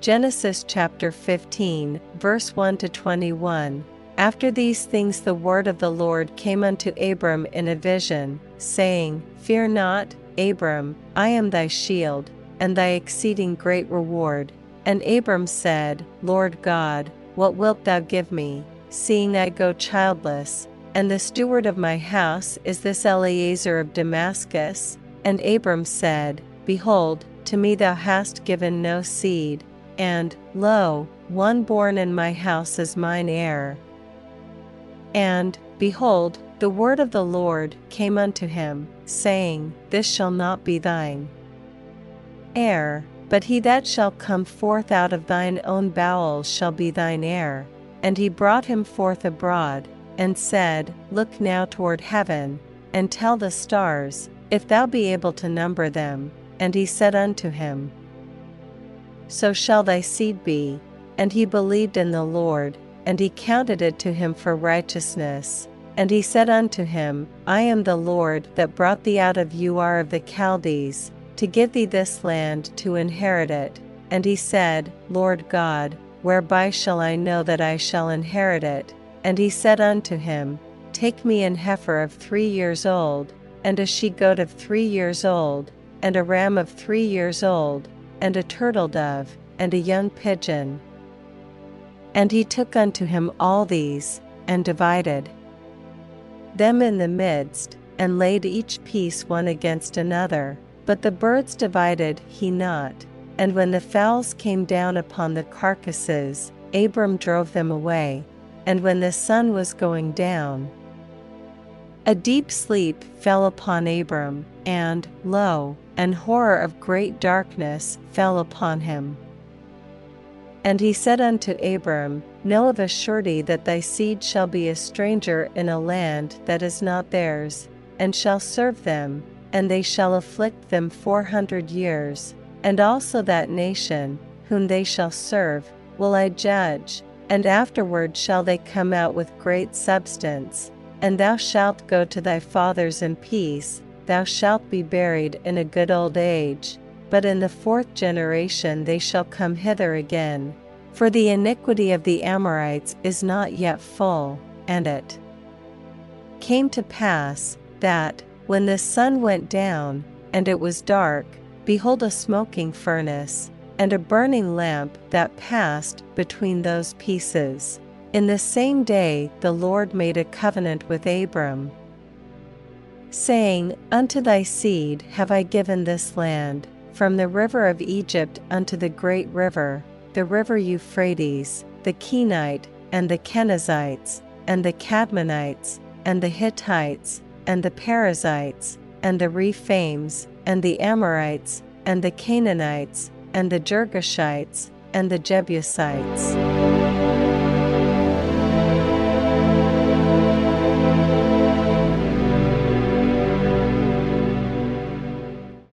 Genesis chapter 15, verse 1 to 21. After these things, the word of the Lord came unto Abram in a vision, saying, Fear not, Abram, I am thy shield, and thy exceeding great reward. And Abram said, Lord God, what wilt thou give me, seeing I go childless? And the steward of my house is this Eliezer of Damascus? And Abram said, Behold, to me thou hast given no seed, and, lo, one born in my house is mine heir. And, behold, the word of the Lord came unto him, saying, This shall not be thine heir, but he that shall come forth out of thine own bowels shall be thine heir. And he brought him forth abroad, and said, Look now toward heaven, and tell the stars, if thou be able to number them. And he said unto him, So shall thy seed be. And he believed in the Lord, and he counted it to him for righteousness. And he said unto him, I am the Lord that brought thee out of Ur of the Chaldees, to give thee this land to inherit it. And he said, Lord God, whereby shall I know that I shall inherit it? And he said unto him, Take me an heifer of three years old, and a she goat of three years old, and a ram of three years old, and a turtle dove, and a young pigeon. And he took unto him all these, and divided them in the midst, and laid each piece one against another. But the birds divided he not, and when the fowls came down upon the carcasses, Abram drove them away. And when the sun was going down, a deep sleep fell upon Abram, and, lo, an horror of great darkness fell upon him. And he said unto Abram, Know of a surety that thy seed shall be a stranger in a land that is not theirs, and shall serve them, and they shall afflict them four hundred years, and also that nation, whom they shall serve, will I judge, and afterward shall they come out with great substance. And thou shalt go to thy fathers in peace, thou shalt be buried in a good old age. But in the fourth generation they shall come hither again. For the iniquity of the Amorites is not yet full, and it came to pass, that, when the sun went down, and it was dark, behold a smoking furnace, and a burning lamp that passed between those pieces. In the same day the Lord made a covenant with Abram, saying, Unto thy seed have I given this land, from the river of Egypt unto the great river, the river Euphrates, the Kenite, and the Kenizzites, and the Kadmonites, and the Hittites, and the Perizzites, and the Rephaim, and the Amorites, and the Canaanites, and the Girgashites, and the Jebusites.